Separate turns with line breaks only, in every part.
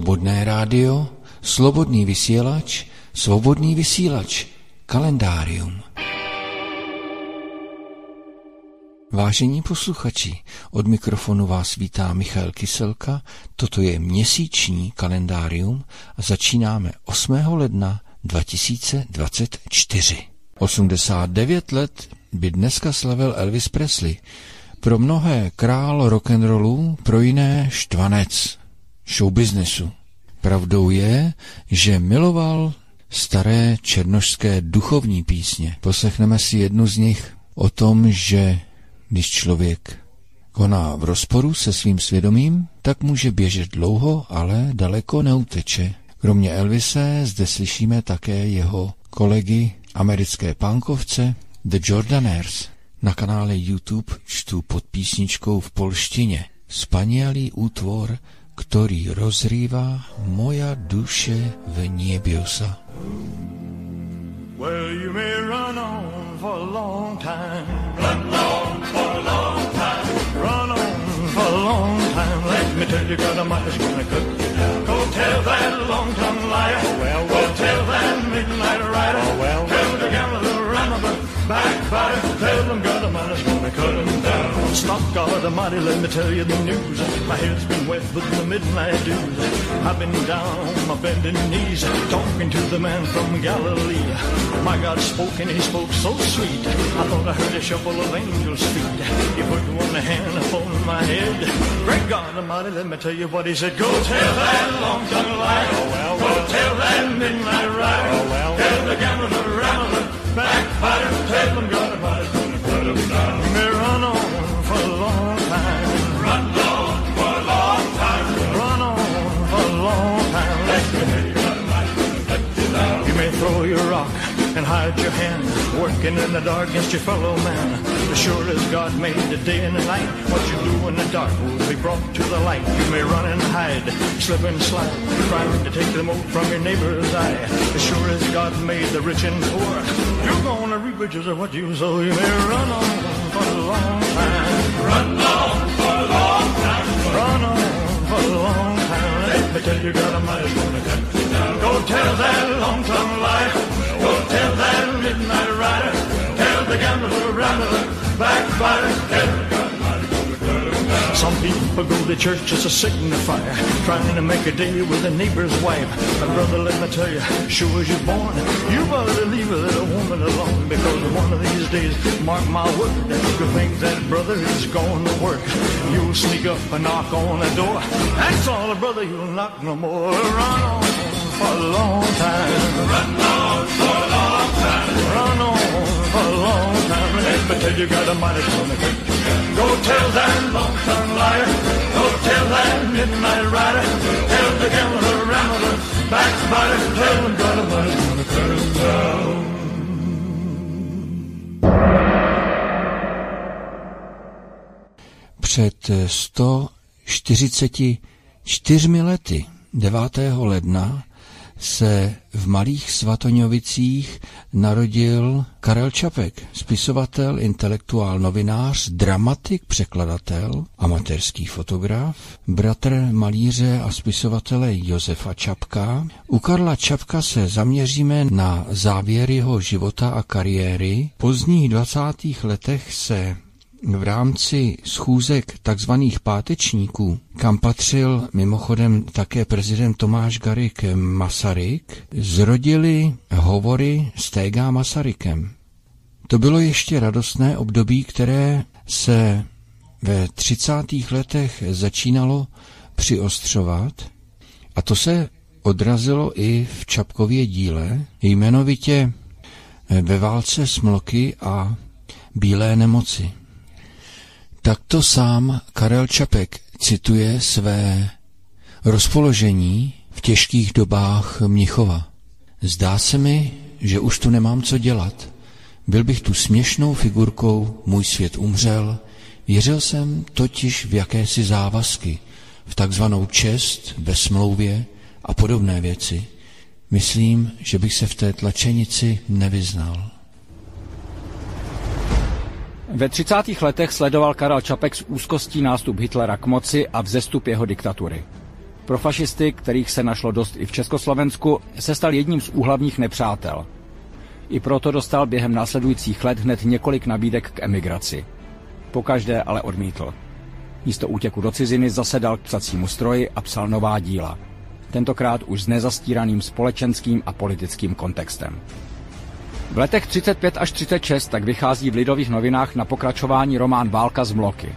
Svobodné rádio, slobodný vysílač, svobodný vysílač, kalendárium. Vážení posluchači, od mikrofonu vás vítá Michal Kyselka, toto je měsíční kalendárium a začínáme 8. ledna 2024. 89 let by dneska slavil Elvis Presley, pro mnohé král rock'n'rollu, pro jiné štvanec showbiznesu. Pravdou je, že miloval staré černošské duchovní písně. Poslechneme si jednu z nich o tom, že když člověk koná v rozporu se svým svědomím, tak může běžet dlouho, ale daleko neuteče. Kromě Elvise zde slyšíme také jeho kolegy americké pánkovce The Jordaners. Na kanále YouTube čtu pod písničkou v polštině Spanialý útvor ktorý rozrýva moja duše v nebiosa. Well, you may run on for a long time. Run on for a long time. Run on for a long time. Let me tell you, God Almighty's gonna cut you down. Go tell that long-tongued liar. Well, well, Go tell that midnight rider. Oh, well, tell the gambler, the rambler, backbiter. Tell them God Almighty's gonna cut him Stop God Almighty, let me tell you the news. My head's been wet with the midnight dews. I've been down on my bending knees, talking to the man from Galilee. My God spoke and he spoke so sweet. I thought I heard a shuffle of angels' feet. He put one hand upon my head. Great God Almighty, let me tell you what he said. Go tell that long-tongued liar. Oh, well, well. Go tell that midnight rider. Oh, well, Tell the gambler, the rambler, backbiter. Tell them God Almighty's gonna put them down. You your rock and hide your hand, working in the dark against your fellow man. As sure as God made the day and the night, what you do in the dark will be brought to the light. You may run and hide, slip and slide, trying to take the mote from your neighbor's eye. As sure as God made the rich and poor, you're gonna reap riches of what you sow. You may run on for a long time. Run on for a long time. Run on for a long time. Let me tell you, God gonna cut you down. Go tell that long-tongued liar. Go tell that midnight rider. Tell the gambler, rambler, backbiter. Tell. Some people go to church as a signifier, trying to make a day with a neighbor's wife. But brother, let me tell you, sure as you're born, you better leave a little woman alone because one of these days, mark my word, you think that brother is going to work. You'll sneak up and knock on the door. That's all, brother, you'll knock no more. Run on for a long time. Run on for a long time. Run on for a long time. Let me tell you, Almighty's gonna cut you down. Go tell that long-tongued liar. Go tell that midnight rider. Tell the gambler, rambler, backbiter. Tell them God Almighty's gonna cut him down. Před 144 lety, 9. ledna, se v Malých Svatoňovicích narodil Karel Čapek, spisovatel, intelektuál, novinář, dramatik, překladatel, amatérský fotograf, bratr malíře a spisovatele Josefa Čapka. U Karla Čapka se zaměříme na závěr jeho života a kariéry. V pozdních 20. letech se v rámci schůzek takzvaných pátečníků, kam patřil mimochodem také prezident Tomáš Garik Masaryk, zrodili hovory s T.G. Masarykem. To bylo ještě radostné období, které se ve 30. letech začínalo přiostřovat a to se odrazilo i v Čapkově díle, jmenovitě ve válce smloky a bílé nemoci. Takto sám Karel Čapek cituje své rozpoložení v těžkých dobách Mnichova. Zdá se mi, že už tu nemám co dělat. Byl bych tu směšnou figurkou, můj svět umřel, věřil jsem totiž v jakési závazky, v takzvanou čest ve smlouvě a podobné věci. Myslím, že bych se v té tlačenici nevyznal.
Ve 30. letech sledoval Karel Čapek z úzkostí nástup Hitlera k moci a vzestup jeho diktatury. Pro fašisty, kterých se našlo dost i v Československu, se stal jedním z úhlavních nepřátel. I proto dostal během následujících let hned několik nabídek k emigraci. Pokaždé ale odmítl. Místo útěku do ciziny zasedal k psacímu stroji a psal nová díla. Tentokrát už s nezastíraným společenským a politickým kontextem. V letech 35 až 36 tak vychází v Lidových novinách na pokračování román Válka z Mloky.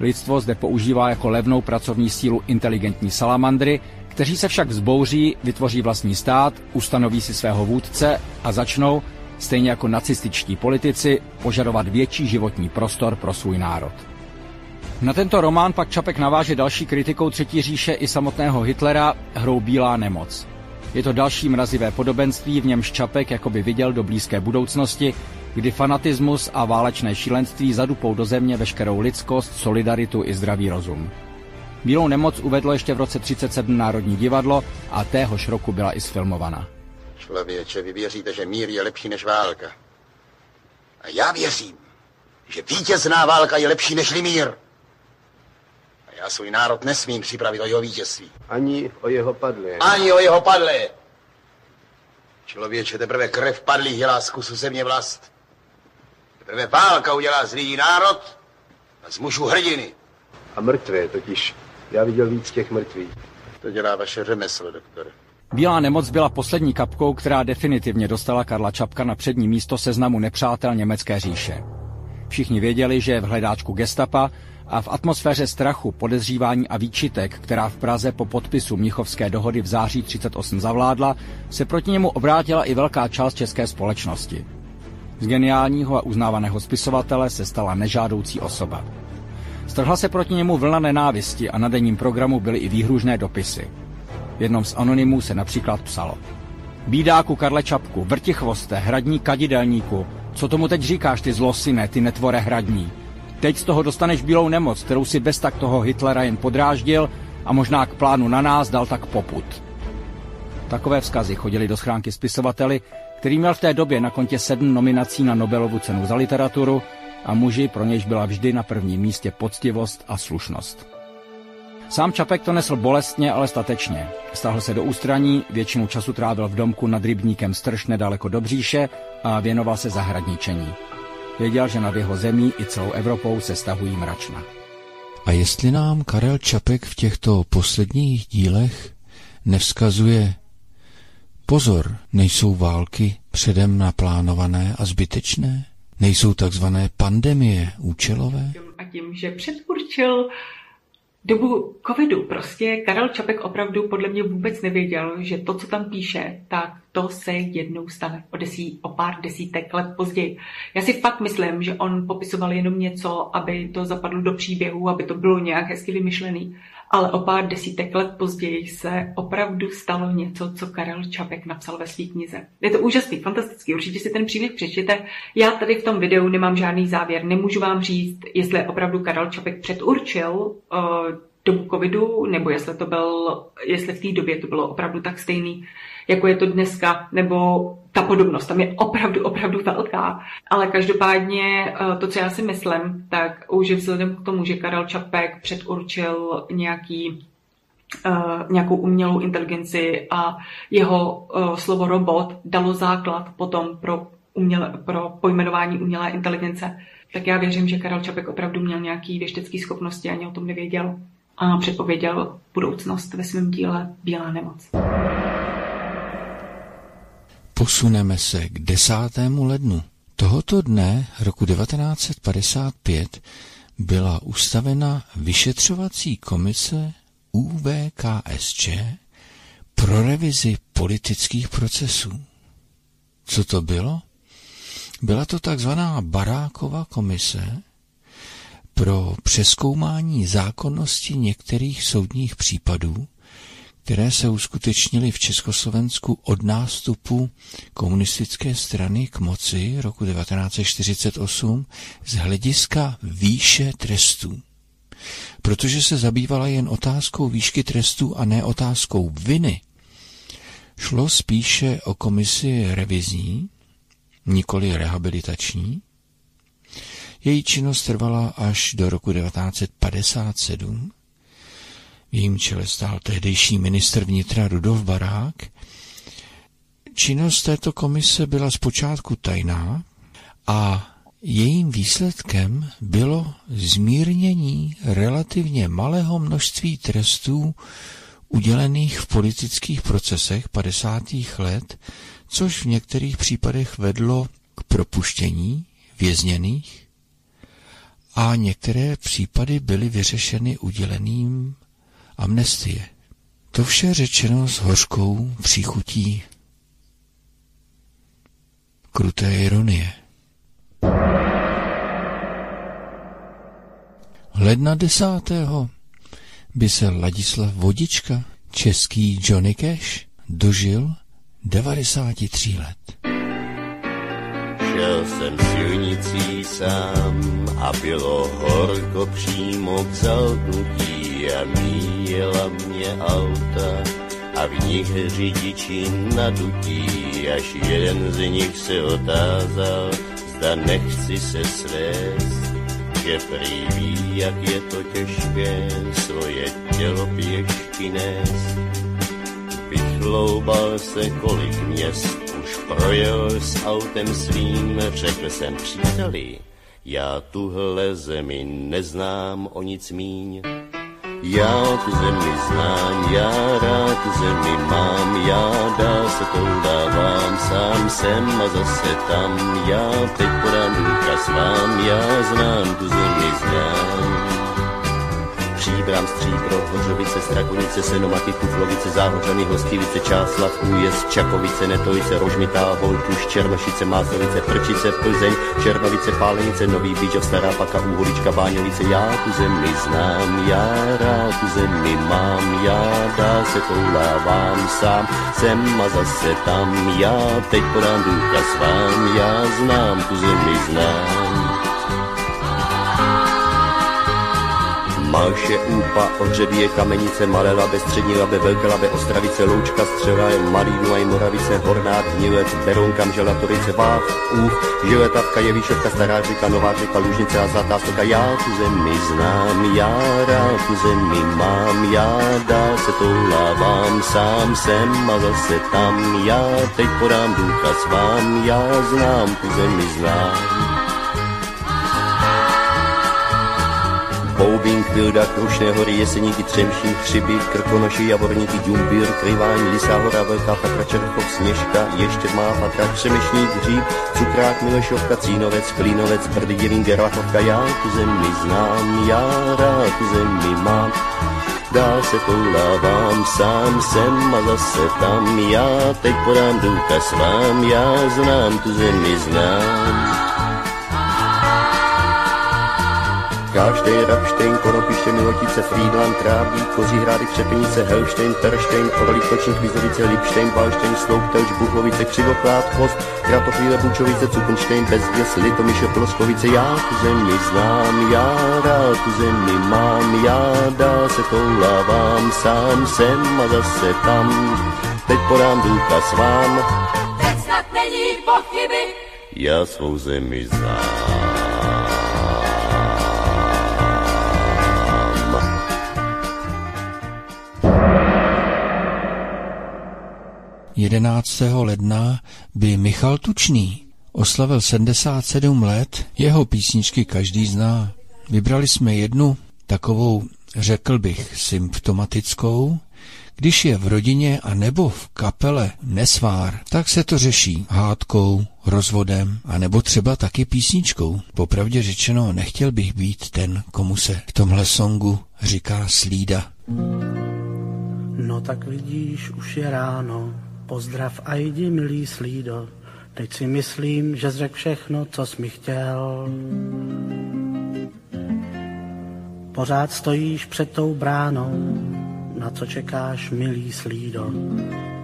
Lidstvo zde používá jako levnou pracovní sílu inteligentní salamandry, kteří se však vzbouří, vytvoří vlastní stát, ustanoví si svého vůdce a začnou, stejně jako nacističtí politici, požadovat větší životní prostor pro svůj národ. Na tento román pak Čapek naváže další kritikou Třetí říše i samotného Hitlera hrou Bílá nemoc. Je to další mrazivé podobenství, v němž Čapek jakoby viděl do blízké budoucnosti, kdy fanatismus a válečné šílenství zadupou do země veškerou lidskost, solidaritu i zdravý rozum. Bílou nemoc uvedlo ještě v roce 37 Národní divadlo a téhož roku byla i sfilmovaná.
Člověče, vy věříte, že mír je lepší než válka. A já věřím, že vítězná válka je lepší než mír. A já svůj národ nesmím připravit o jeho vítězství.
Ani o jeho padlé.
Ani o jeho padlé. Člověče, teprve krev padlých dělá z kusu země vlast. Teprve válka udělá z lidí národ a z mužů hrdiny.
A mrtvé totiž. Já viděl víc těch mrtvých.
To dělá vaše řemeslo, doktore.
Bílá nemoc byla poslední kapkou, která definitivně dostala Karla Čapka na přední místo seznamu nepřátel německé říše. Všichni věděli, že je v hledáčku gestapa a v atmosféře strachu, podezřívání a výčitek, která v Praze po podpisu Mnichovské dohody v září 38 zavládla, se proti němu obrátila i velká část české společnosti. Z geniálního a uznávaného spisovatele se stala nežádoucí osoba. Strhla se proti němu vlna nenávisti a na denním programu byly i výhružné dopisy. V jednom z anonymů se například psalo. Bídáku Karle Čapku, vrti chvoste, hradní kadidelníku, co tomu teď říkáš, ty zlosine, ty netvore hradní? Teď z toho dostaneš bílou nemoc, kterou si bez tak toho Hitlera jen podráždil a možná k plánu na nás dal tak poput. Takové vzkazy chodili do schránky spisovateli, který měl v té době na kontě sedm nominací na Nobelovu cenu za literaturu a muži, pro něž byla vždy na prvním místě poctivost a slušnost. Sám Čapek to nesl bolestně, ale statečně. Stáhl se do ústraní, většinu času trávil v domku nad rybníkem Strš nedaleko do Bříše a věnoval se zahradničení. Věděl, že nad jeho zemí i celou Evropou se stahují mračna.
A jestli nám Karel Čapek v těchto posledních dílech nevzkazuje pozor, nejsou války předem naplánované a zbytečné? Nejsou takzvané pandemie účelové?
A tím, že předurčil dobu covidu, prostě Karel Čapek opravdu podle mě vůbec nevěděl, že to, co tam píše, tak to se jednou stane o, desí, o pár desítek let později. Já si fakt myslím, že on popisoval jenom něco, aby to zapadlo do příběhu, aby to bylo nějak hezky vymyšlený ale o pár desítek let později se opravdu stalo něco, co Karel Čapek napsal ve své knize. Je to úžasný, fantastický, určitě si ten příběh přečtěte. Já tady v tom videu nemám žádný závěr, nemůžu vám říct, jestli opravdu Karel Čapek předurčil uh, dobu covidu, nebo jestli to byl, jestli v té době to bylo opravdu tak stejný, jako je to dneska, nebo ta podobnost tam je opravdu, opravdu velká. Ale každopádně eh, to, co já si myslím, tak už vzhledem k tomu, že Karel Čapek předurčil nějaký Uh, nějakou umělou inteligenci a jeho uh, slovo robot dalo základ potom pro, uměle, pro pojmenování umělé inteligence, tak já věřím, že Karel Čapek opravdu měl nějaký věštecký schopnosti, ani o tom nevěděl a předpověděl budoucnost ve svém díle Bílá nemoc.
Posuneme se k 10. lednu. Tohoto dne roku 1955 byla ustavena vyšetřovací komise UVKSČ pro revizi politických procesů. Co to bylo? Byla to takzvaná Barákova komise pro přeskoumání zákonnosti některých soudních případů, které se uskutečnily v Československu od nástupu komunistické strany k moci roku 1948 z hlediska výše trestů. Protože se zabývala jen otázkou výšky trestů a ne otázkou viny, šlo spíše o komisi revizní, nikoli rehabilitační. Její činnost trvala až do roku 1957, v jejím čele stál tehdejší ministr vnitra Rudolf Barák. Činnost této komise byla zpočátku tajná a jejím výsledkem bylo zmírnění relativně malého množství trestů udělených v politických procesech 50. let, což v některých případech vedlo k propuštění vězněných a některé případy byly vyřešeny uděleným amnestie. To vše řečeno s hořkou příchutí kruté ironie. Ledna desátého by se Ladislav Vodička, český Johnny Cash, dožil 93 let.
Šel jsem silnicí sám a bylo horko přímo k zaltnutí a míjela mě auta a v nich řidiči nadutí, až jeden z nich se otázal, zda nechci se svést že prý ví, jak je to těžké svoje tělo pěšky nést. Vychloubal se kolik měst, už projel s autem svým, řekl jsem příteli, já tuhle zemi neznám o nic míň. Já tu zemi znám, já rád tu zemi mám, já dál se dávám, sám jsem a zase tam, já teď podám důkaz vám, já znám tu zemi znám. Příbram, Stříbro, Hořovice, Strakonice, Senomaty, Tuflovice, Záhořany, Hostivice, Čáslav, Újezd, Čakovice, Netovice, Rožmitá, Voltuš, Černošice, Másovice, Prčice, Plzeň, Černovice, Pálenice, Nový Bížov, Stará Paka, Úholička, Báňovice, já tu zemi znám, já rád tu zemi mám, já dál se toulávám sám, jsem a zase tam, já teď podám důkaz vám, já znám tu zemi znám. Malše, Úpa, Ohřebíje, Kamenice, Malé Labe, Střední Labe, Velké Labe, Ostravice, Loučka, Střela, Malý Dunaj, Moravice, Hornát, Hnilec, Berounka, Želatorice, Váh, Úch, Žiletavka, Jevíšovka, Stará řeka, Nová řeka, Lužnice a Zlatá stoka. Já tu zemi znám, já rád tu zemi mám, já dál se toulávám, sám jsem a zase tam, já teď podám důkaz vám, já znám tu zemi znám. Boubín, Kvilda, Krušné hory, Jeseníky, Třemší, Hřiby, Krkonoši, Javorníky, Džumbír, Kryvání, Lisá hora, Velká Fatra, Čerchov, Sněžka, ještě má Fatra, Třemešník, Hříb, Cukrák, Milešovka, Cínovec, Klínovec, Brdy, Dělín, Gerlachovka, já tu zemi znám, já rád tu zemi mám. Dál se toulávám, sám jsem a zase tam, já teď podám důkaz vám, já znám tu zemi znám. Káštejn, Rapštejn, Konopiště, Milotice, Friedland, Trávník, Kozíhrády, Křepenice, Helštejn, Perštejn, Orlík, Kočník, Vizovice, Lipštejn, Balštejn, Sloup, Telč, Buchlovice, Křivoklát, Chost, Kratochvíle, Bučovice, Cukenštejn, Bezděs, Litomyše, Ploskovice, já tu zemi znám, já rád tu zemi mám, já dál se toulávám, sám jsem a zase tam, teď podám důkaz vám.
Teď snad není pochyby,
já svou zemi znám.
11. ledna by Michal Tučný oslavil 77 let, jeho písničky každý zná. Vybrali jsme jednu takovou, řekl bych, symptomatickou, když je v rodině a nebo v kapele nesvár, tak se to řeší hádkou, rozvodem a nebo třeba taky písničkou. Popravdě řečeno, nechtěl bych být ten, komu se v tomhle songu říká slída.
No tak vidíš, už je ráno, Pozdrav a jdi, milý slído, teď si myslím, že zřek všechno, co jsi mi chtěl. Pořád stojíš před tou bránou, na co čekáš, milý slído.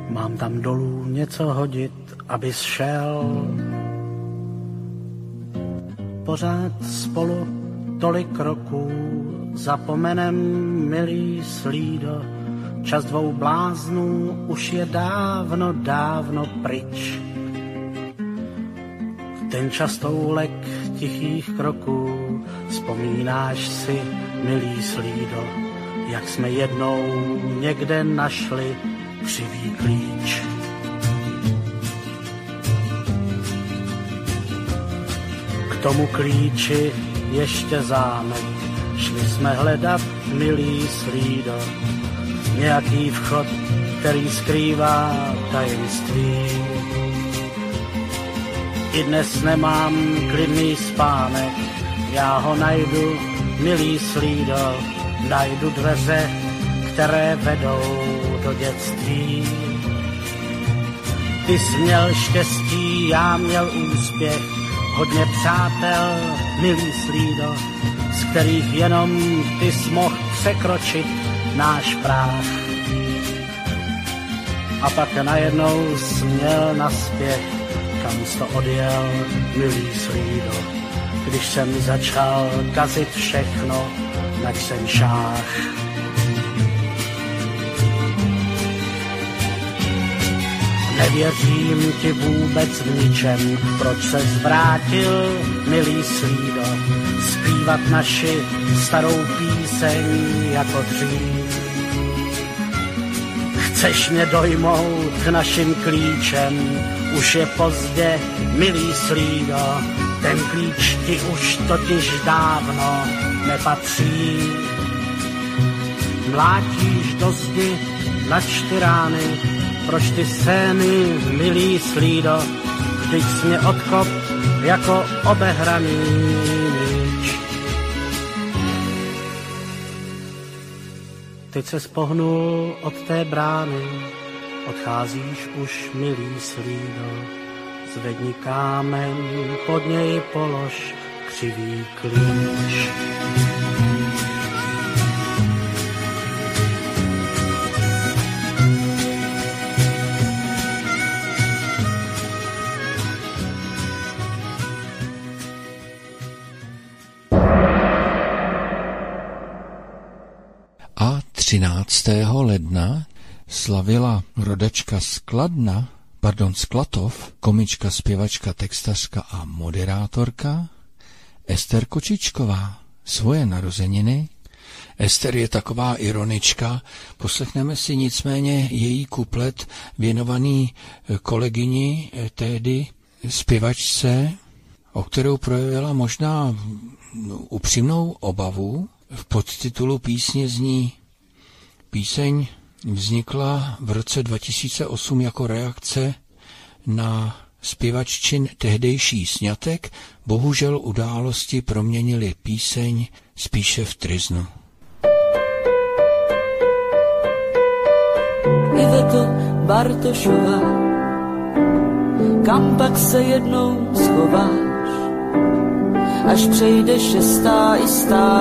Mám tam dolů něco hodit, abys šel. Pořád spolu tolik roků, zapomenem, milý slído, Čas dvou bláznů už je dávno, dávno pryč. Ten čas toulek tichých kroků, vzpomínáš si, milý slído, jak jsme jednou někde našli křivý klíč. K tomu klíči ještě zámek, šli jsme hledat milý slído, nějaký vchod, který skrývá tajemství. I dnes nemám klidný spánek, já ho najdu, milý slído, najdu dveře, které vedou do dětství. Ty jsi měl štěstí, já měl úspěch, hodně přátel, milý slído, z kterých jenom ty jsi mohl překročit náš práh. A pak najednou směl naspěch, kam to odjel, milý slído. Když jsem začal kazit všechno, nač jsem šách. Nevěřím ti vůbec v ničem, proč se zvrátil, milý slído, zpívat naši starou píseň jako dřív. Chceš mě dojmout naším klíčem, už je pozdě, milý slído, ten klíč ti už totiž dávno nepatří. Mlátíš do zdi na čtyrány, proč ty scény, milý slído, vždyť jsi mě odkop jako obehraný Teď se spohnul od té brány, odcházíš už, milý slído, zvedni kámen, pod něj polož křivý klíč.
13. ledna slavila rodačka Skladna, pardon, Sklatov, komička, zpěvačka, textařka a moderátorka Ester Kočičková svoje narozeniny. Ester je taková ironička, poslechneme si nicméně její kuplet věnovaný kolegyni, tehdy zpěvačce, o kterou projevila možná upřímnou obavu. V podtitulu písně zní Píseň vznikla v roce 2008 jako reakce na zpěvaččin tehdejší snětek, bohužel události proměnili píseň spíše v triznu.
Iveto Bartošová, kam pak se jednou schováš? Až přejde šestá i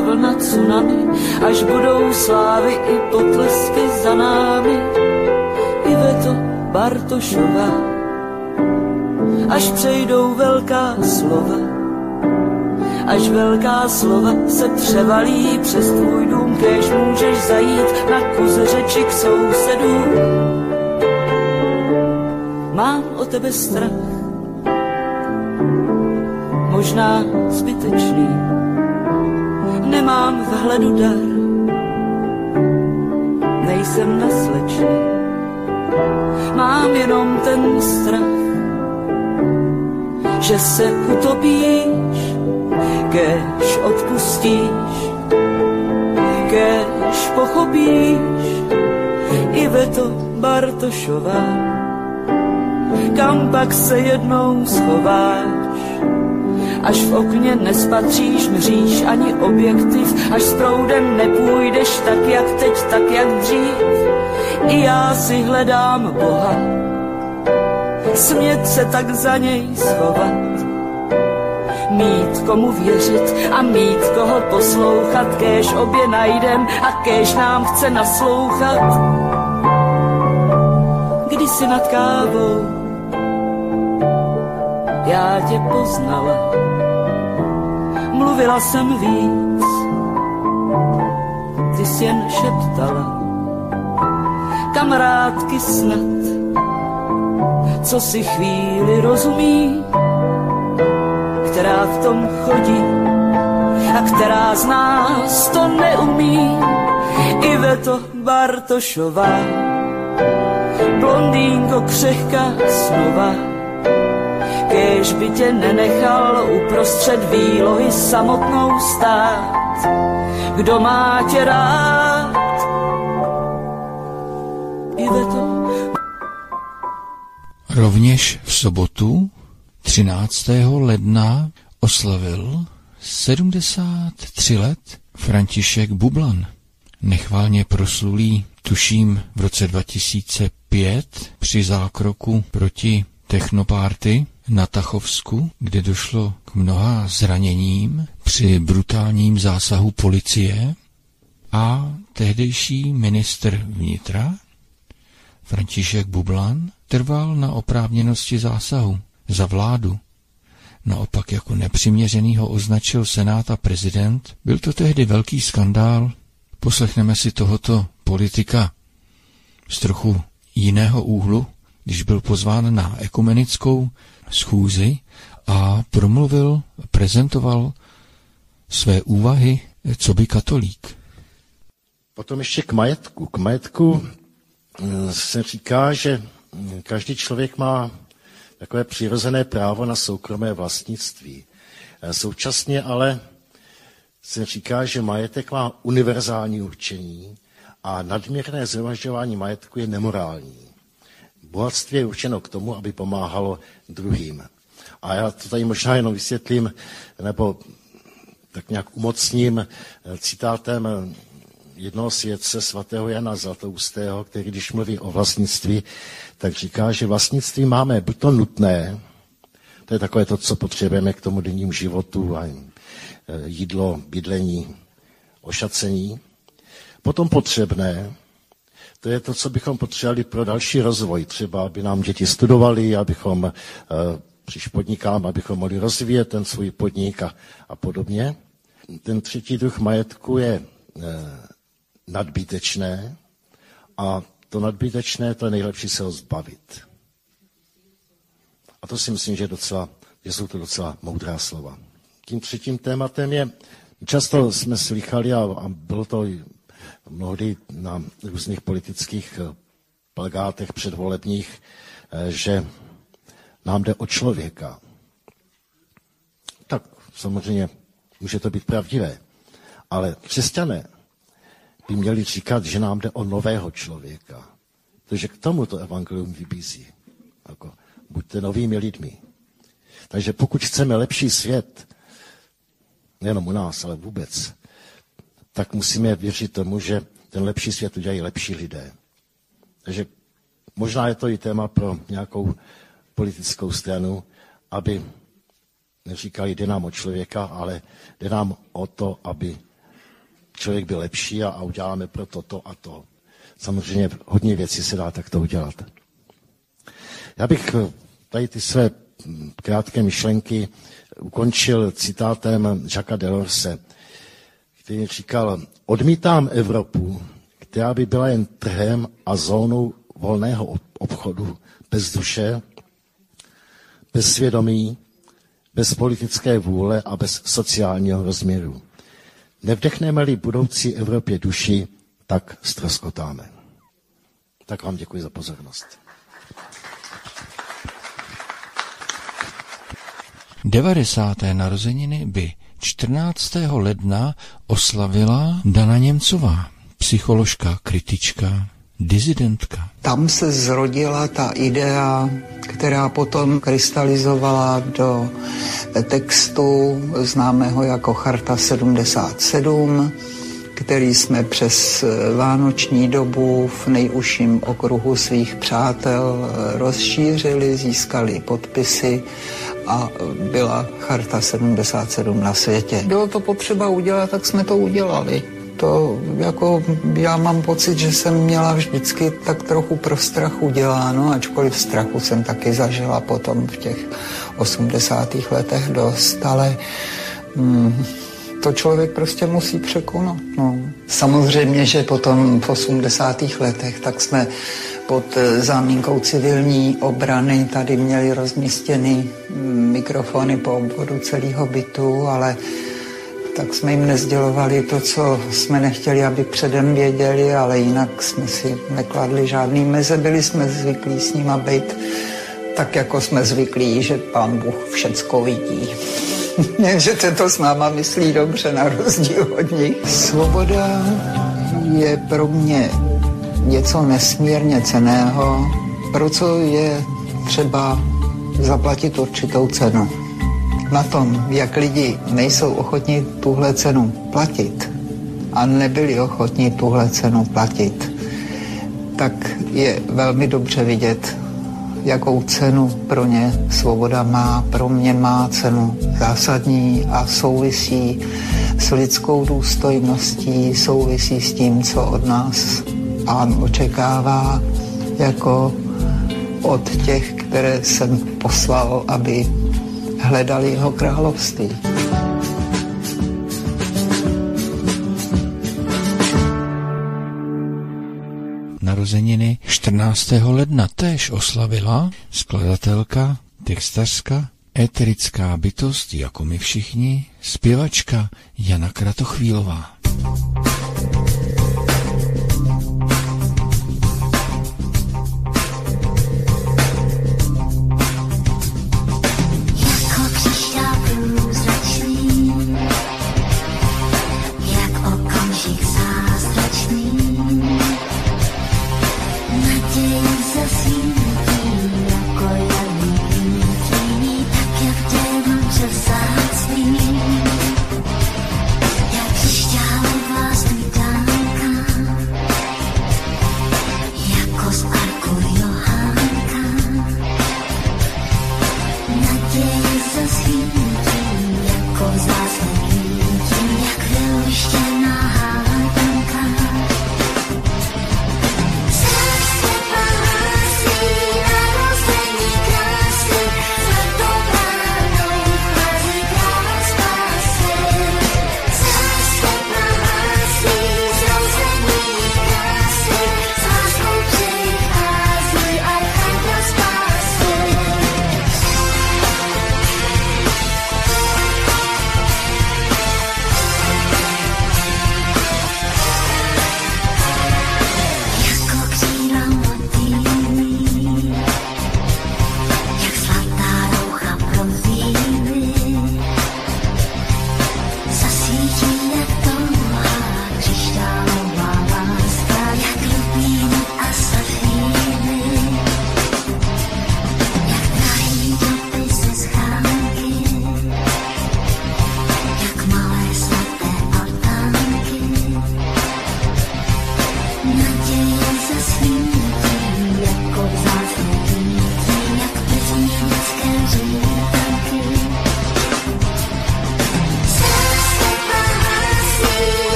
vlna tsunami, až budou slávy i potlesky za námi. Iveto Bartošová, až přejdou velká slova, až velká slova se převalí přes tvůj dům, kež můžeš zajít na kus řeči k sousedům. Mám o tebe strach, možná zbytečný. Nemám vhledu dar, nejsem naslečný. Mám jenom ten strach, že se utopíš, kež odpustíš, kež pochopíš, i to Bartošová, kam pak se jednou schováš až v okně nespatříš, mříš ani objektiv, až s proudem nepůjdeš tak jak teď, tak jak dřív. I já si hledám Boha, smět se tak za něj schovat. Mít komu věřit a mít koho poslouchat, kéž obě najdem a kéž nám chce naslouchat. Když si nad kávou já tě poznala mluvila jsem víc, ty jsi jen šeptala, kamarádky snad, co si chvíli rozumí, která v tom chodí a která z nás to neumí. Iveto Bartošová, blondýnko křehká snova, kéž by tě nenechal uprostřed výlohy samotnou stát. Kdo má tě rád? Iveto.
Rovněž v sobotu 13. ledna oslavil 73 let František Bublan. Nechválně proslulý, tuším, v roce 2005 při zákroku proti technopárty na Tachovsku, kde došlo k mnoha zraněním při brutálním zásahu policie a tehdejší ministr vnitra František Bublan trval na oprávněnosti zásahu za vládu. Naopak jako nepřiměřený ho označil senát a prezident. Byl to tehdy velký skandál. Poslechneme si tohoto politika z trochu jiného úhlu, když byl pozván na ekumenickou schůzi a promluvil, prezentoval své úvahy, co by katolík.
Potom ještě k majetku. K majetku se říká, že každý člověk má takové přirozené právo na soukromé vlastnictví. Současně ale se říká, že majetek má univerzální určení a nadměrné zhromažďování majetku je nemorální. Bohatství je určeno k tomu, aby pomáhalo druhým. A já to tady možná jenom vysvětlím, nebo tak nějak umocním eh, citátem jednoho svědce svatého Jana Zlatoustého, který když mluví o vlastnictví, tak říká, že vlastnictví máme buď to nutné, to je takové to, co potřebujeme k tomu dennímu životu a eh, jídlo, bydlení, ošacení. Potom potřebné, to je to, co bychom potřebovali pro další rozvoj. Třeba, aby nám děti studovali, abychom když podnikám, abychom mohli rozvíjet ten svůj podnik a, a podobně. Ten třetí druh majetku je e, nadbytečné a to nadbytečné, to je nejlepší se ho zbavit. A to si myslím, že, docela, že jsou to docela moudrá slova. Tím třetím tématem je, často jsme slychali, a, a bylo to mnohdy na různých politických eh, plagátech předvolebních, eh, že nám jde o člověka. Tak samozřejmě může to být pravdivé, ale křesťané by měli říkat, že nám jde o nového člověka. Takže k tomu to evangelium vybízí. Jako, buďte novými lidmi. Takže pokud chceme lepší svět, nejenom u nás, ale vůbec, tak musíme věřit tomu, že ten lepší svět udělají lepší lidé. Takže možná je to i téma pro nějakou politickou stranu, aby neříkali, jde nám o člověka, ale jde nám o to, aby člověk byl lepší a, a uděláme pro to, to a to. Samozřejmě hodně věcí se dá takto udělat. Já bych eh, tady ty své hm, krátké myšlenky ukončil citátem Jacques Delorse, který říkal, odmítám Evropu, která by byla jen trhem a zónou volného obchodu, bez duše, bez svědomí, bez politické vůle a bez sociálního rozměru. Nevdechneme-li budoucí Evropě duši, tak ztroskotáme. Tak vám děkuji za pozornost.
90. narozeniny by 14. ledna oslavila Dana Němcová, psycholožka, kritička, dizidentka.
Tam se zrodila ta idea, která potom krystalizovala do textu známého jako Charta 77, který jsme přes vánoční dobu v nejužším okruhu svých přátel rozšířili, získali podpisy a byla Charta 77 na světě. Bylo to potřeba udělat, tak jsme to udělali to jako já mám pocit, že jsem měla vždycky tak trochu pro strach uděláno, ačkoliv strachu jsem taky zažila potom v těch 80. letech dost, ale hmm, to člověk prostě musí překonat. No. Samozřejmě, že potom v 80. letech tak jsme pod eh, zámínkou civilní obrany tady měli rozmístěny hm, mikrofony po obvodu celého bytu, ale tak jsme jim nezdělovali to, co jsme nechtěli, aby předem věděli, ale jinak jsme si nekladli žádný meze. Byli jsme zvyklí s nima být tak, jako jsme zvyklí, že pán Bůh všecko vidí. že se to s náma myslí dobře na rozdíl od nich. Svoboda je pro mě něco nesmírně ceného, pro co je třeba zaplatit určitou cenu. Na tom, jak lidi nejsou ochotní tuhle cenu platit a nebyli ochotní tuhle cenu platit, tak je velmi dobře vidět, jakou cenu pro ně svoboda má. Pro mě má cenu zásadní a souvisí s lidskou důstojností, souvisí s tím, co od nás pán očekává jako od těch, které jsem poslal, aby hledali jeho království.
Narozeniny 14. ledna též oslavila skladatelka, textařka, eterická bytost, jako my všichni, zpěvačka Jana Kratochvílová.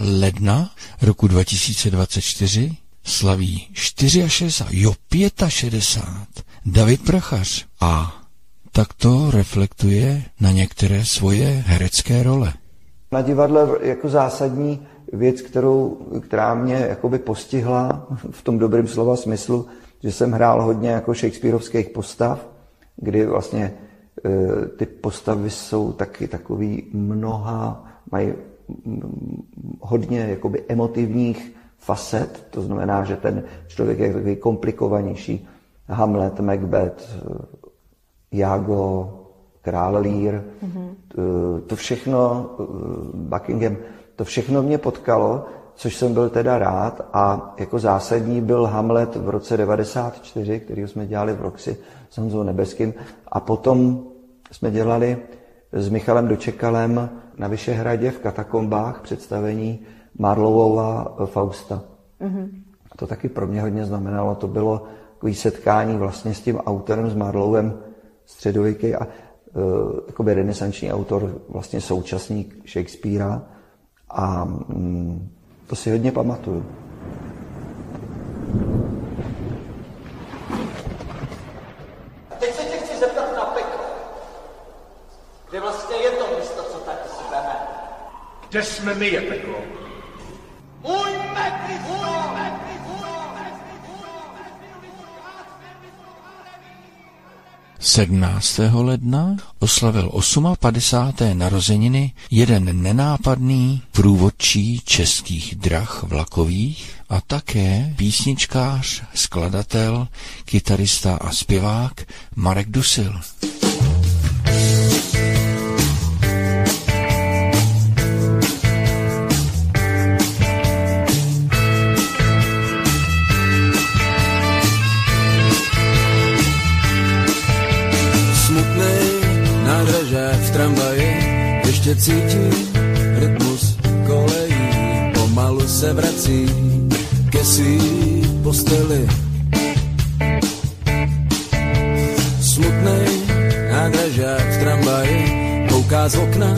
Ledna roku 2024 slaví 64, jo 65 David Prachař a tak to reflektuje na některé svoje herecké role.
Na divadle jako zásadní věc, kterou, která mě jakoby postihla v tom dobrém slova smyslu, že jsem hrál hodně jako Shakespeareovských postav, kdy vlastně e, ty postavy jsou taky takový mnoha, mají hodně jakoby emotivních facet, to znamená, že ten člověk je takový komplikovanější. Hamlet, Macbeth, Jago, Král Lear, mm-hmm. to všechno, Buckingham, to všechno mě potkalo, což jsem byl teda rád a jako zásadní byl Hamlet v roce 94, který jsme dělali v Roxy s Honzou Nebeským a potom jsme dělali s Michalem Dočekalem na Vyšehradě v katakombách představení Marlowova Fausta. Mm-hmm. To taky pro mě hodně znamenalo. To bylo takové setkání vlastně s tím autorem, s Marlowem středověký a uh, renesanční autor, vlastně současník Shakespearea. A um, to si hodně pamatuju.
Teď se tě chci zeptat na peklo. Kde vlastně je to místo, co taky si veme?
Kde jsme my je peklo?
Můj Mephisto! Můj Mephisto!
17. ledna oslavil 58. narozeniny jeden nenápadný průvodčí českých drah vlakových a také písničkář, skladatel, kytarista a zpěvák Marek Dusil.
Ještě cítí rytmus kolejí, pomalu se vrací ke svý posteli. Smutnej nádražák v tramvaji kouká z okna,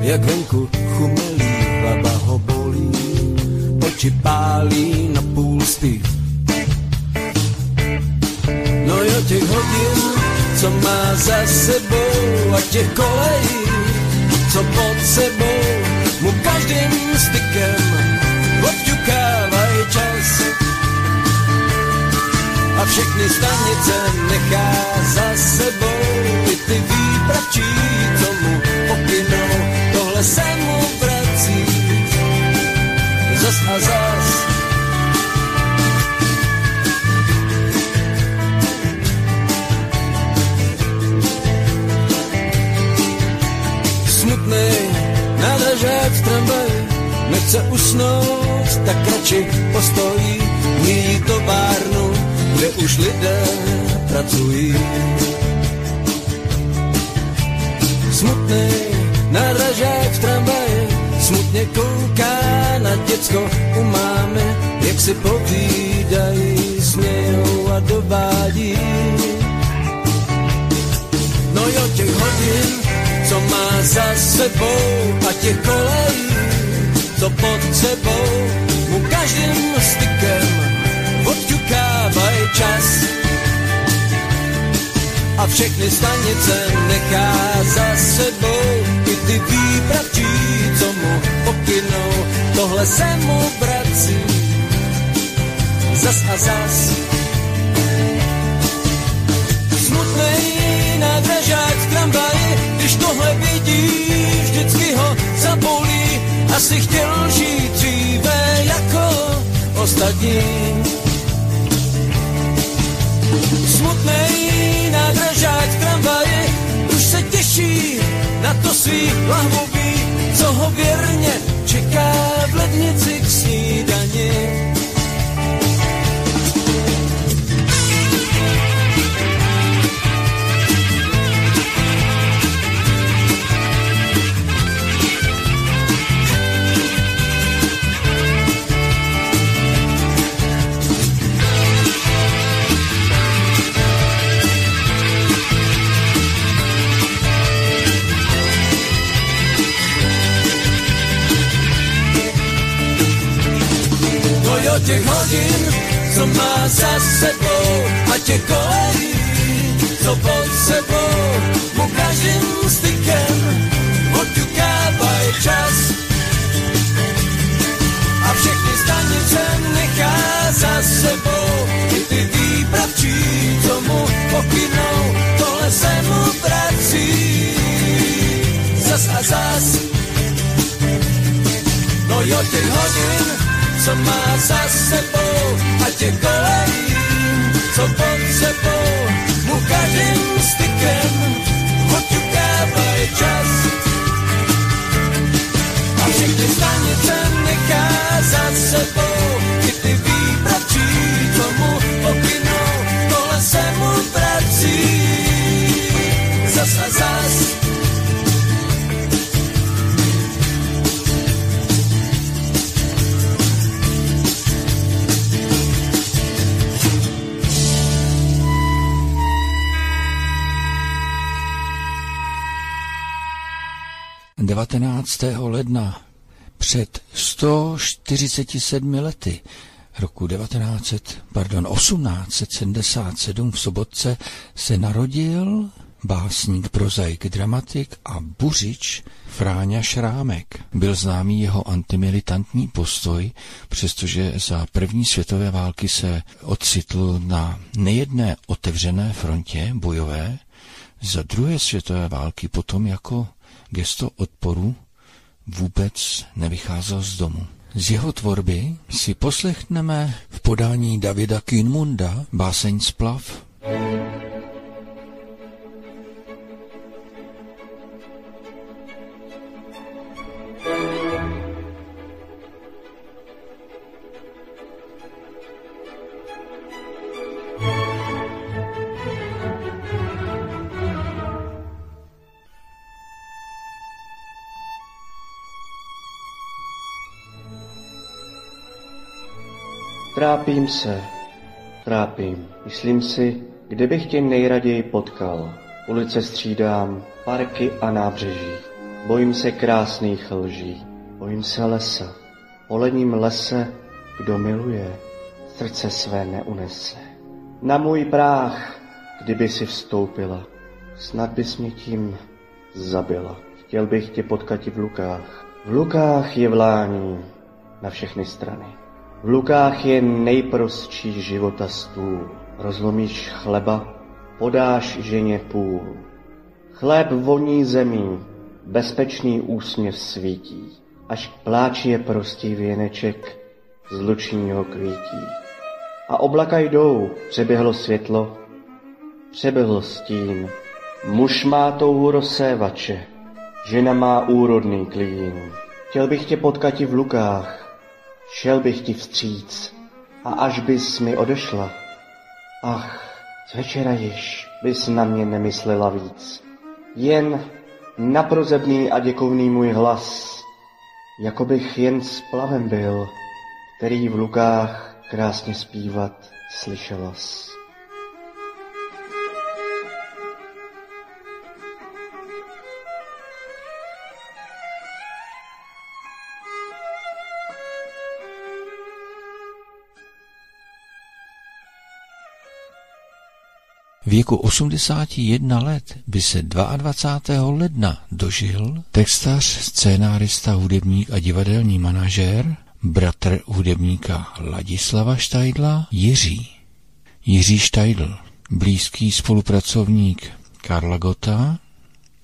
jak venku chumelí, hlava ho bolí, oči pálí na půl. No jo, těch hodin, co má za sebou a těch kolejí, co pod sebou mu každým stykem odťukávaj čas. A všechny stanice nechá za sebou i ty výpravčí, co mu pokynou, tohle se mu vrací zas a zas. Ležet v tramvaji, nechce usnout, tak radši postojí, míjí továrnu, kde už lidé pracují. Smutný nádražák v tramvaji, smutně kouká na děcko u mámy, jak si povídají, smějou a dovádí. No jo, těch hodin za sebou a těch kolejí, co pod sebou mu každým stykem odťukávaj čas. A všechny stanice nechá za sebou i ty výpravčí, co mu pokynou, tohle se mu vrací zas a zas. Smutnej nádražák v tramvaji, tohle vidí, vždycky ho zabolí. Asi chtěl žít dříve jako ostatní. Smutnej nádražák v tramvaji už se těší na to svý lahvový, za sebou a těch kolejí, co pod sebou mu každým stykem odťukávaj čas. A všechny stanice nechá za sebou, i ty výpravčí, co mu pokynou, tohle se mu vrací. Zas a zas, no jo těch hodin, co má za sebou a těch kolejí, co pod sebou mu každým stykem odťukávaj čas. A všechny stanice nechá za sebou, i ty výpravčí, co mu pokynou, tohle se mu vrací.
19. ledna před 147 lety roku 1900, pardon, 1877 v Sobotce se narodil básník, prozaik, dramatik a buřič Fráňa Šrámek. Byl známý jeho antimilitantní postoj, přestože za první světové války se ocitl na nejedné otevřené frontě bojové, za druhé světové války potom jako gesto odporu vůbec nevycházel z domu. Z jeho tvorby si poslechneme v podání Davida Kinmunda báseň Splav.
Trápím se, trápím. Myslím si, kde bych tě nejraději potkal. Ulice střídám, parky a nábřeží. Bojím se krásných lží, bojím se lesa. O ledním lese, kdo miluje, srdce své neunese. Na můj práh, kdyby si vstoupila, snad bys mě tím zabila. Chtěl bych tě potkat i v lukách. V lukách je vlání na všechny strany. V lukách je nejprostší života stůl. Rozlomíš chleba, podáš ženě půl. Chléb voní zemí, bezpečný úsměv svítí, až k pláči je prostý věneček z lučního kvítí. A oblaka jdou, přeběhlo světlo, přeběhl stín. Muž má touhu rozsévače, žena má úrodný klín. Chtěl bych tě potkat v lukách, šel bych ti vstříc a až bys mi odešla, ach, z večera již bys na mě nemyslela víc. Jen na prozebný a děkovný můj hlas, jako bych jen splavem byl, který v lukách krásně zpívat slyšelas.
Věku 81 let by se 22. ledna dožil textař, scénárista, hudebník a divadelní manažér, bratr hudebníka Ladislava Štajdla, Jiří. Jiří Štajdl, blízký spolupracovník Karla Gota,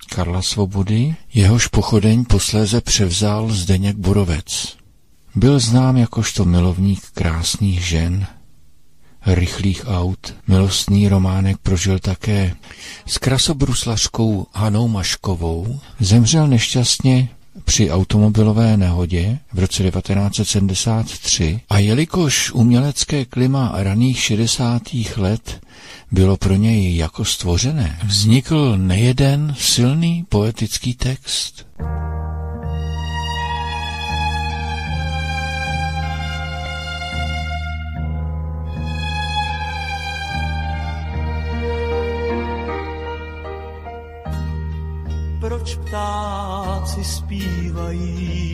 Karla Svobody, jehož pochodeň posléze převzal Zdeněk Borovec. Byl znám jakožto milovník krásných žen, rychlých aut. Milostný románek prožil také s krasobruslařkou Hanou Maškovou. Zemřel nešťastně při automobilové nehodě v roce 1973 a jelikož umělecké klima raných 60. let bylo pro něj jako stvořené, vznikl nejeden silný poetický text.
Proč ptáci zpívají.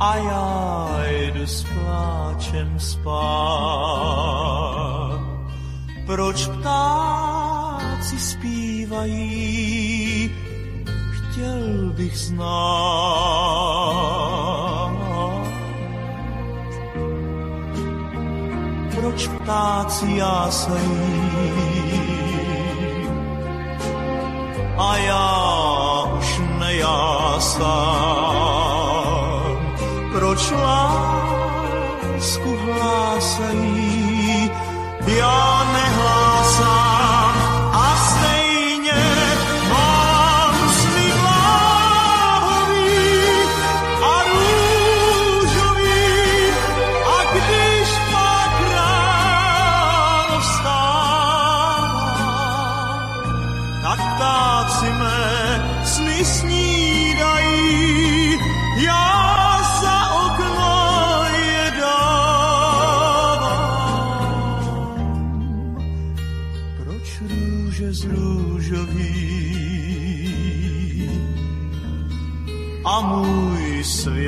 A já jdu s pláčem spát. Proč ptáci zpívají? chtěl bych znát. Proč ptáci jásají a já už nejásám. Proč lásku hlásají, já nehlásám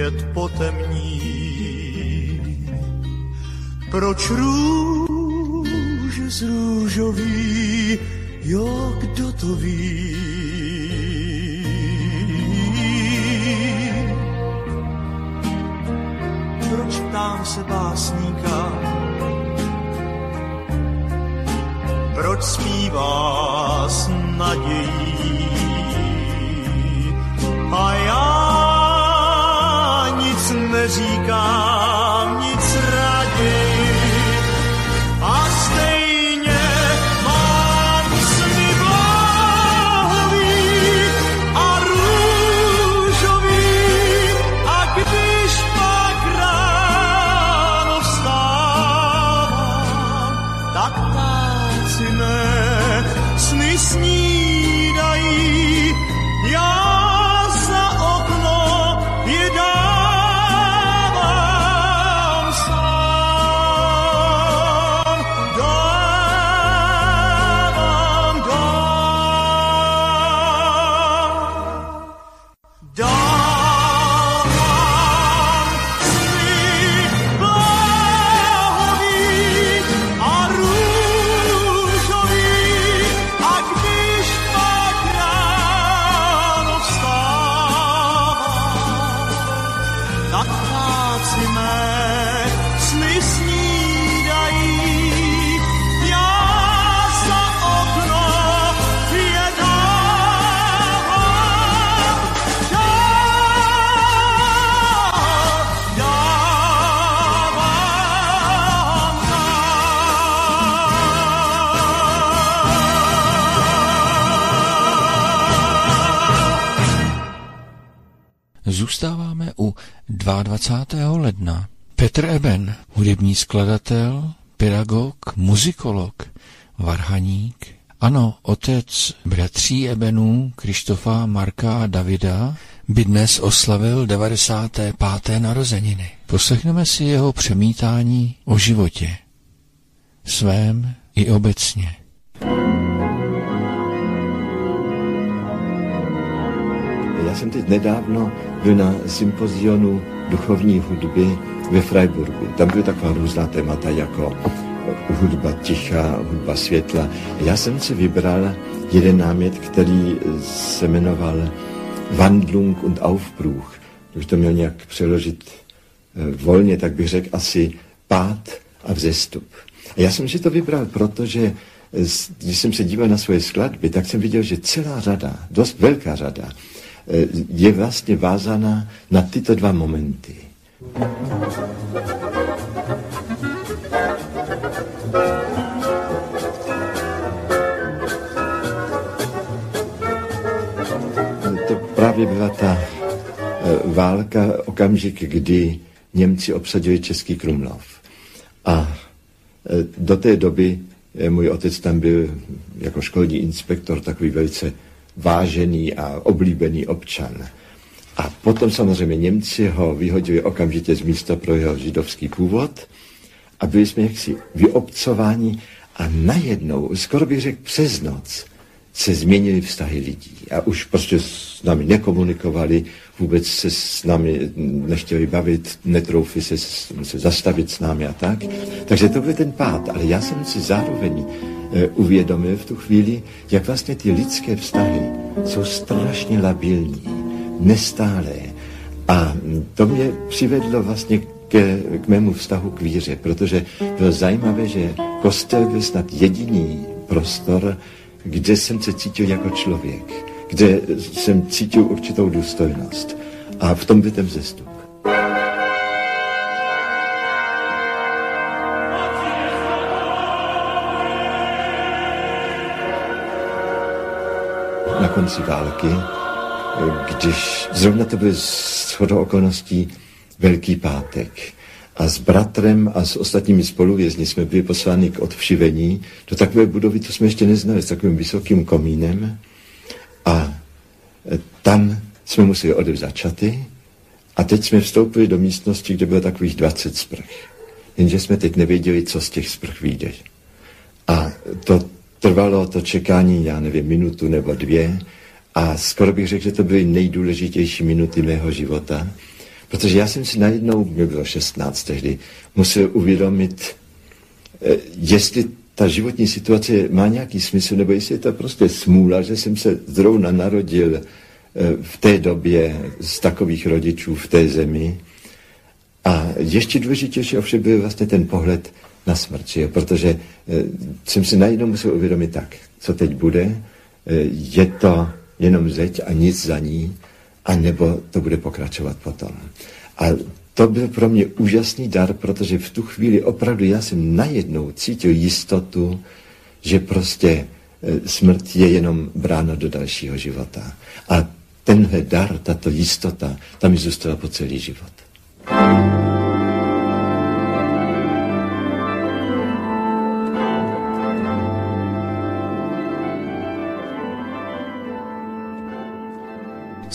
svět potemní? Proč růže z růžový, jo, kdo to ví? Proč ptám se básníka? Proč zpívá s nadějí? Nic
22. ledna. Petr Eben, hudební skladatel, pedagog, muzikolog, varhaník. Ano, otec bratří Ebenů, Krištofa, Marka a Davida, by dnes oslavil 95. narozeniny. Poslechneme si jeho přemítání o životě. Svém i obecně.
Jsem teď nedávno byl na sympozionu duchovní hudby ve Freiburgu. Tam byly taková různá témata jako hudba ticha, hudba světla. Já jsem si vybral jeden námět, který se jmenoval Wandlung und Aufbruch. Když to měl nějak přeložit eh, volně, tak bych řekl asi pád a vzestup. A já jsem si to vybral, protože eh, když jsem se díval na svoje skladby, tak jsem viděl, že celá řada, dost velká řada, je vlastně vázaná na tyto dva momenty. To právě byla ta eh, válka, okamžik, kdy Němci obsadili Český Krumlov. A eh, do té doby eh, můj otec tam byl jako školní inspektor takový velice vážený a oblíbený občan. A potom samozřejmě Němci ho vyhodili okamžitě z místa pro jeho židovský původ a byli jsme jaksi vyobcováni a najednou, skoro bych řekl přes noc, se změnily vztahy lidí a už prostě s námi nekomunikovali, vůbec se s námi nechtěli bavit, netroufli se, se zastavit s námi a tak. Takže to byl ten pád, ale já jsem si zároveň uvědomil v tu chvíli, jak vlastně ty lidské vztahy jsou strašně labilní, nestálé. A to mě přivedlo vlastně k, k mému vztahu k víře, protože bylo zajímavé, že kostel byl snad jediný prostor, kde jsem se cítil jako člověk, kde jsem cítil určitou důstojnost. A v tom byl ten vzestup. Na konci války, když zrovna to byl shodou okolností Velký pátek, a s bratrem a s ostatními spoluvězni jsme byli posláni k odvšivení do takové budovy, to jsme ještě neznali, s takovým vysokým komínem. A tam jsme museli odevzat čaty a teď jsme vstoupili do místnosti, kde bylo takových 20 sprch. Jenže jsme teď nevěděli, co z těch sprch vyjde. A to trvalo to čekání, já nevím, minutu nebo dvě a skoro bych řekl, že to byly nejdůležitější minuty mého života, Protože já jsem si najednou, mě bylo 16 tehdy, musel uvědomit, eh, jestli ta životní situace má nějaký smysl, nebo jestli je to prostě smůla, že jsem se zrovna narodil eh, v té době z takových rodičů v té zemi. A ještě důležitější ovšem byl vlastně ten pohled na smrt, jo? protože eh, jsem si najednou musel uvědomit tak, co teď bude, je to jenom zeď a nic za ní, a nebo to bude pokračovat potom. A to byl pro mě úžasný dar, protože v tu chvíli opravdu já jsem najednou cítil jistotu, že prostě e, smrt je jenom brána do dalšího života. A tenhle dar, tato jistota, tam mi zůstala po celý život. thank you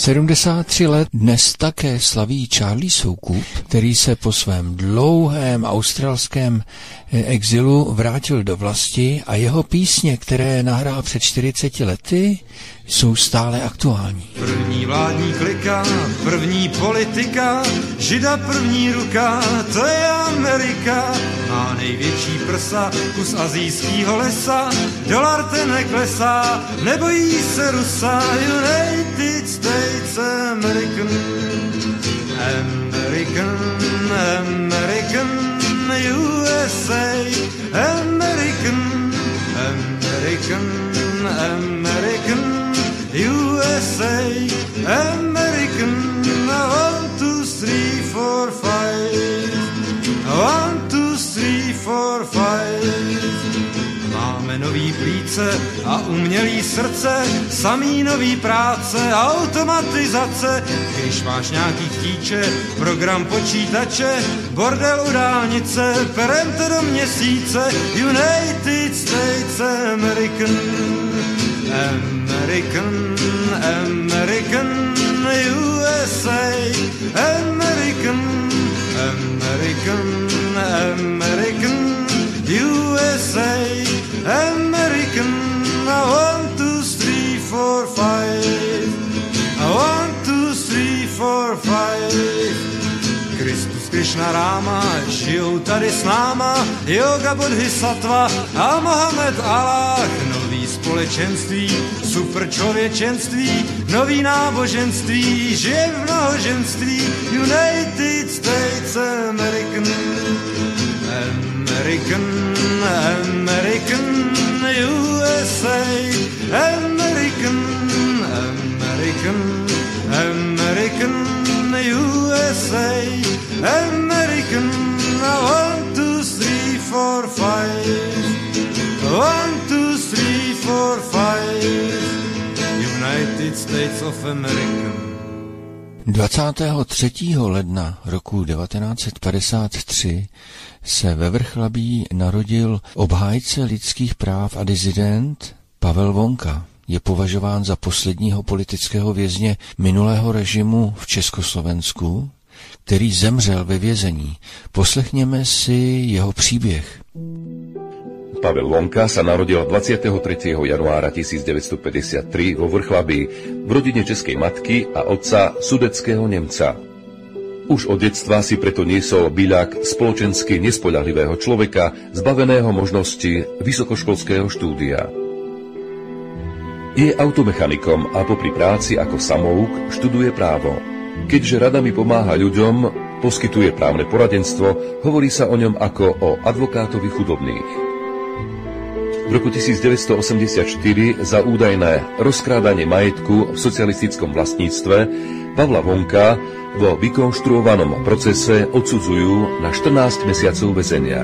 73 let dnes také slaví Charlie Soukup, který se po svém dlouhém australském exilu vrátil do vlasti a jeho písně, které nahrál před 40 lety, jsou stále aktuální.
První vládní klika, první politika, žida první ruka, to je Amerika. Má největší prsa, kus azijského lesa, dolar ten neklesá, nebojí se Rusa, United States American. American, American, USA, American, American, American. USA, American, one, two, three, four, five. One, two, three, four, five. Máme nový plíce a umělý srdce, samý nový práce, automatizace. Když máš nějaký chtíče, program počítače, bordel u dálnice, perem to do měsíce, United States American. American, American, USA, American, American, American. One, two, three, four, five. One, two, three, four, five. Kristus, Krishna, Rama, žijou tady s náma, yoga, bodhisattva a Mohamed Allah, nový společenství, super člověčenství, nový náboženství, žije v mnohoženství, United States American, American, American, USA, American, American, American, USA, American, one, two, three, four, five, one, two, three, four, five, United States of America.
23. ledna roku 1953 se ve Vrchlabí narodil obhájce lidských práv a dizident Pavel Vonka. Je považován za posledního politického vězně minulého režimu v Československu, který zemřel ve vězení. Poslechněme si jeho příběh.
Pavel Lonka sa narodil 23. januára 1953 vo Vrchlabí v rodine českej matky a otca sudeckého Nemca. Už od detstva si preto niesol byľak spoločensky nespoľahlivého človeka, zbaveného možnosti vysokoškolského štúdia. Je automechanikom a popri práci ako samouk študuje právo. Keďže rada mi pomáha ľuďom, poskytuje právne poradenstvo, hovorí sa o ňom ako o advokátovi chudobných. V roku 1984 za údajné rozkrádanie majetku v socialistickom vlastníctve Pavla Vonka vo vykonštruovanom procese odsudzujú na 14 mesiacov väzenia.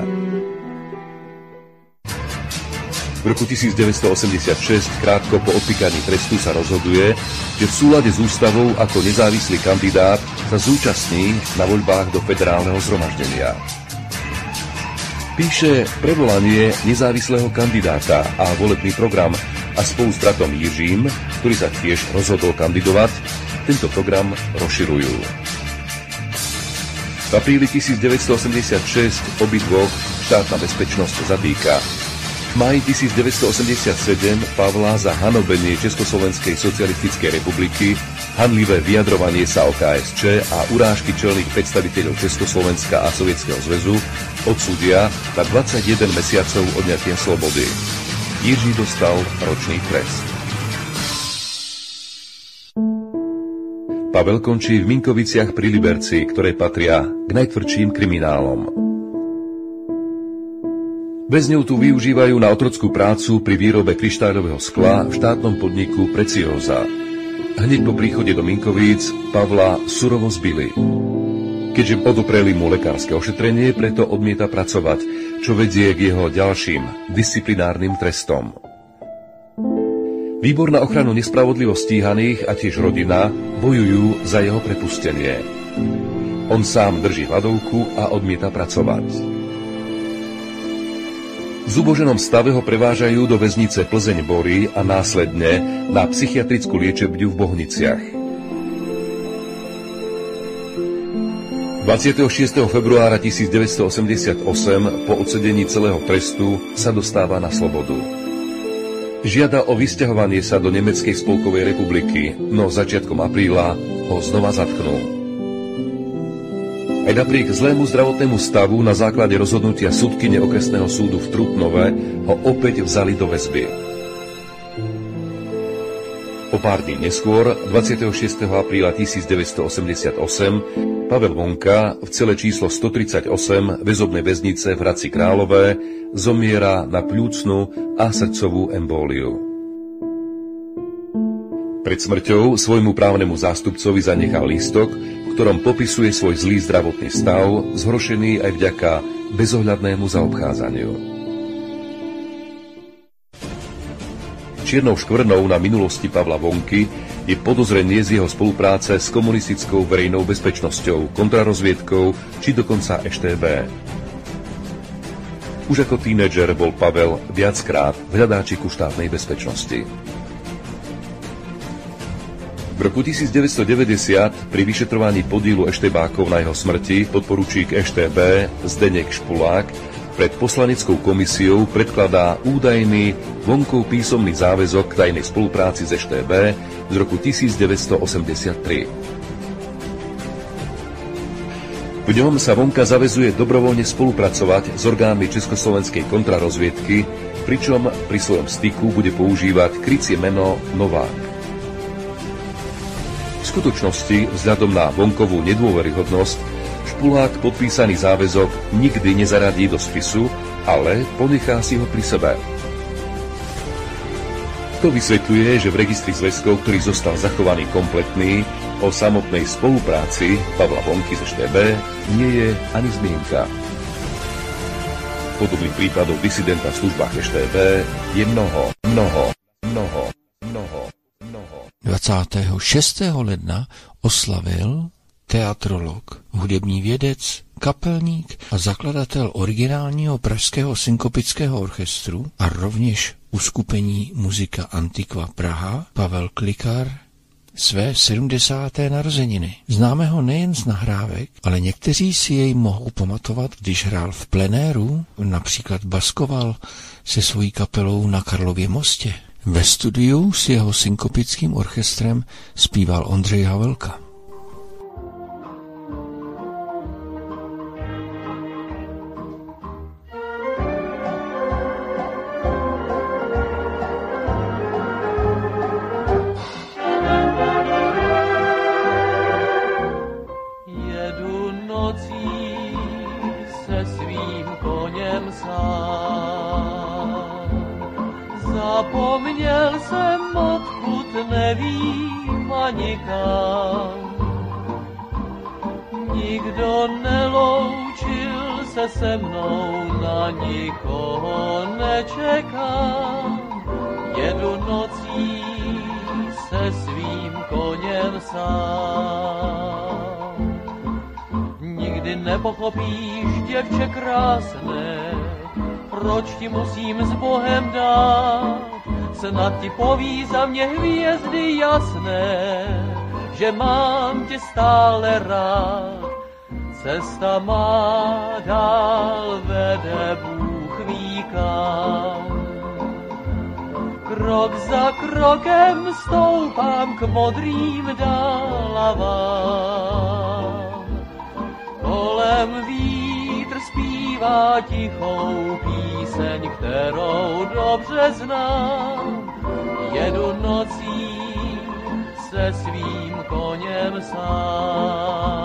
V roku 1986, krátko po odpíkaní trestu, sa rozhoduje, že v súlade s ústavou ako nezávislý kandidát sa zúčastní na voľbách do federálneho zhromaždenia. Píše prevolanie nezávislého kandidáta a volebný program a spolu s bratom Jiřím, ktorý sa tiež rozhodol kandidovať, tento program rozširujú. V apríli 1986 obidvoch štátna bezpečnosť zatýka v maji 1987 Pavla za hanobenie Československej socialistickej republiky, hanlivé vyjadrovanie sa o KSČ a urážky čelných predstaviteľov Československa a Sovietskeho zväzu odsúdia na 21 mesiacov odňatia slobody. Jiří dostal ročný trest. Pavel končí v Minkoviciach pri Liberci, ktoré patria k najtvrdším kriminálom. Väzňov tu využívajú na otrockú prácu pri výrobe kryštáľového skla v štátnom podniku Precioza. Hneď po príchode do Minkovíc Pavla surovo zbili. Keďže odopreli mu lekárske ošetrenie, preto odmieta pracovať, čo vedie k jeho ďalším disciplinárnym trestom. Výbor na ochranu nespravodlivo stíhaných a tiež rodina bojujú za jeho prepustenie. On sám drží hladovku a odmieta pracovať. V zuboženom stave ho prevážajú do väznice Plzeň Bory a následne na psychiatrickú liečebňu v Bohniciach. 26. februára 1988 po odsedení celého trestu sa dostáva na slobodu. Žiada o vysťahovanie sa do Nemeckej spolkovej republiky, no začiatkom apríla ho znova zatknú. Aj napriek zlému zdravotnému stavu na základe rozhodnutia súdky okresného súdu v Trutnove ho opäť vzali do väzby. O pár dní neskôr, 26. apríla 1988, Pavel Vonka v cele číslo 138 väzobnej väznice v Hradci Králové zomiera na pľúcnu a srdcovú embóliu. Pred smrťou svojmu právnemu zástupcovi zanechal lístok, ktorom popisuje svoj zlý zdravotný stav, zhoršený aj vďaka bezohľadnému zaobchádzaniu. Čiernou škvrnou na minulosti Pavla Vonky je podozrenie z jeho spolupráce s komunistickou verejnou bezpečnosťou, kontrarozviedkou či dokonca EŠTB. Už ako tínedžer bol Pavel viackrát v hľadáčiku štátnej bezpečnosti. V roku 1990 pri vyšetrovaní podílu Eštebákov na jeho smrti podporučík EŠTB Zdenek Špulák pred poslaneckou komisiou predkladá údajný vonkov písomný záväzok k tajnej spolupráci s EŠTB z roku 1983. V ňom sa Vonka zavezuje dobrovoľne spolupracovať s orgánmi Československej kontrarozviedky, pričom pri svojom styku bude používať krycie meno Novák skutočnosti, vzhľadom na vonkovú nedôveryhodnosť, Špulák podpísaný záväzok nikdy nezaradí do spisu, ale ponechá si ho pri sebe. To vysvetľuje, že v registri zväzkov, ktorý zostal zachovaný kompletný, o samotnej spolupráci Pavla Vonky ze ŠTB nie je ani zmienka. Podobných prípadov disidenta v službách ŠTB je mnoho, mnoho, mnoho.
26. ledna oslavil teatrolog, hudební vědec, kapelník a zakladatel originálního pražského synkopického orchestru a rovněž uskupení muzika Antiqua Praha Pavel Klikar své 70. narozeniny. Známe ho nejen z nahrávek, ale někteří si jej mohou pamatovat, když hrál v plenéru, například baskoval se svojí kapelou na Karlově mostě. Ve studiu s jeho synkopickým orchestrem zpíval Ondřej Havelka.
Se mnou, na nikoho nečekám. Jedu nocí se svým koněm sám. Nikdy nepochopíš, děvče krásné, proč ti musím s Bohem dát. Snad ti poví za mě hvězdy jasné, že mám tě stále rád. Cesta má dál vede Bůh ví kam. Krok za krokem stoupám k modrým dálavám. Kolem vítr zpívá tichou píseň, kterou dobře znám. Jedu nocí se svým koněm sám.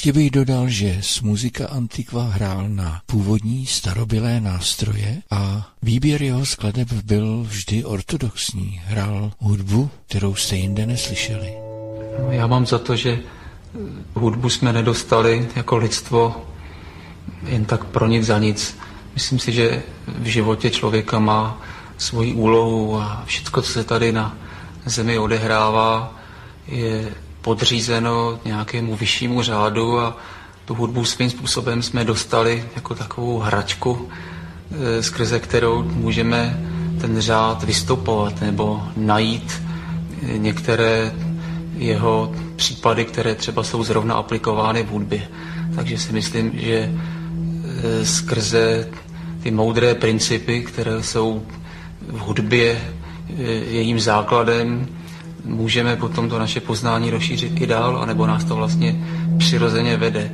Ještě bych dodal, že z muzika Antikva hrál na původní starobilé nástroje a výběr jeho skladeb byl vždy ortodoxní. Hrál hudbu, kterou jste jinde neslyšeli.
No, já mám za to, že hudbu jsme nedostali jako lidstvo jen tak pro nic za nic. Myslím si, že v životě člověka má svoji úlohu a všechno, co se tady na zemi odehrává, je podřízeno nějakému vyššímu řádu a tu hudbu svým způsobem jsme dostali jako takovou hračku, e, skrze kterou můžeme ten řád vystupovat nebo najít e, některé jeho případy, které třeba jsou zrovna aplikovány v hudbě. Takže si myslím, že e, skrze ty moudré principy, které jsou v hudbě jejím základem, můžeme potom to naše poznání rozšířit i dál, anebo nás to vlastně přirozeně vede.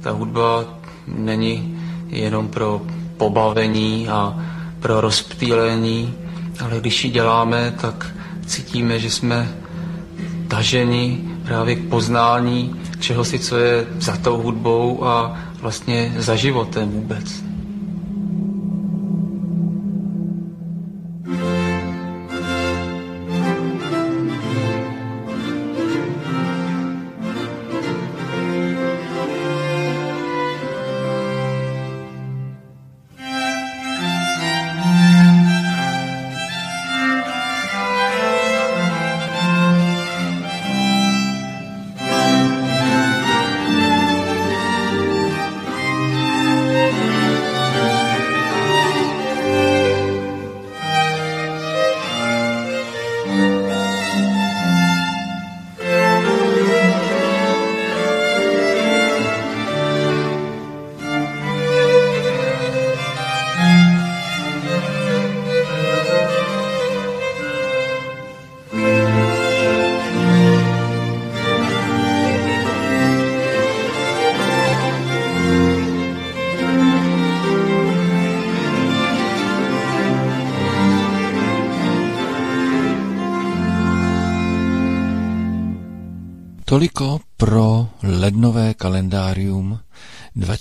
Ta hudba není jenom pro pobavení a pro rozptýlení, ale když ji děláme, tak cítíme, že jsme taženi právě k poznání čeho si, co je za tou hudbou a vlastně za životem vůbec.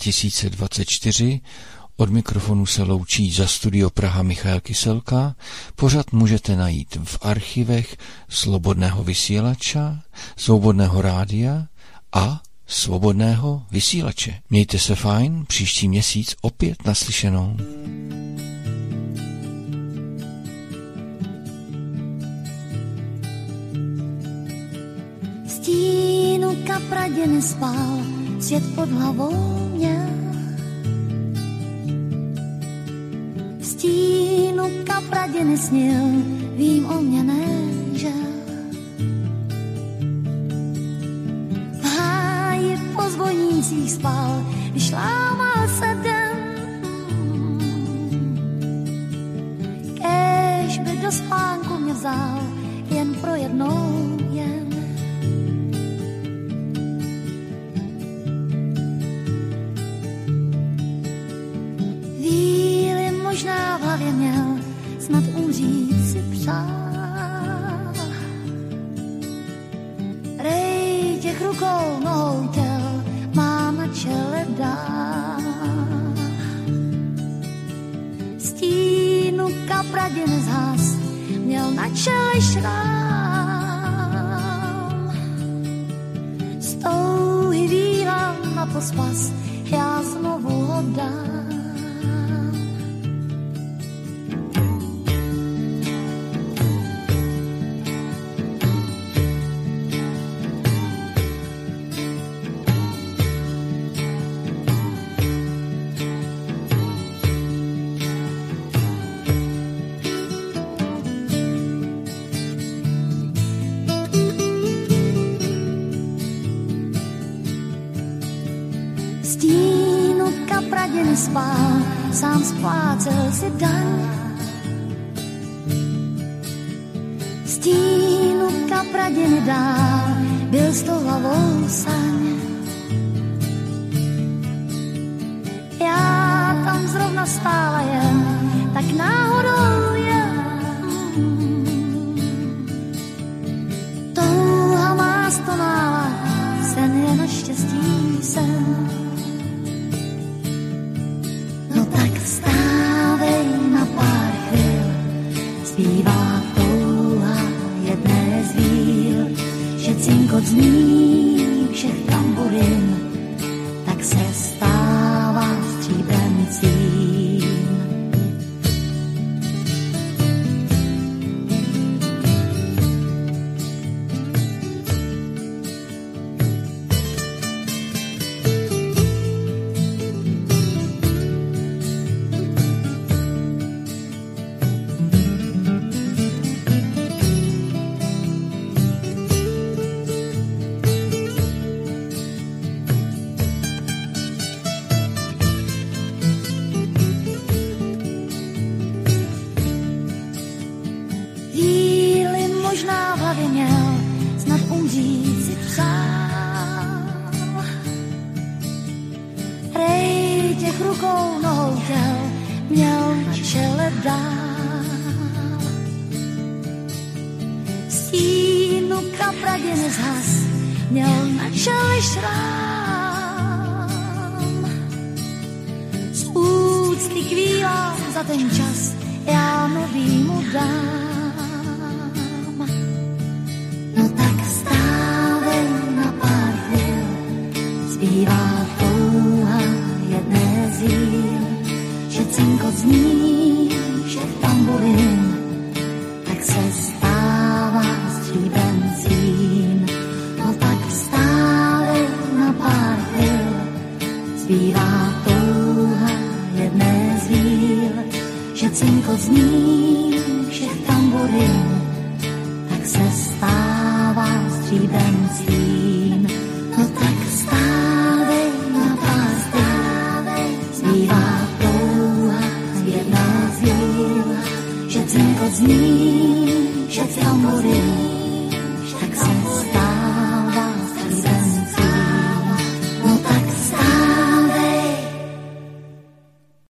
2024. Od mikrofonu se loučí za studio Praha Michal Kyselka. Pořad můžete najít v archivech Slobodného vysílača, Svobodného rádia a Svobodného vysílače. Mějte se fajn, příští měsíc opět naslyšenou.
stínu kapradě nespál, svět pod hlavou mě. V stínu kapradě nesnil, vím o mě ne, že v háji po zvonících spal, když lámal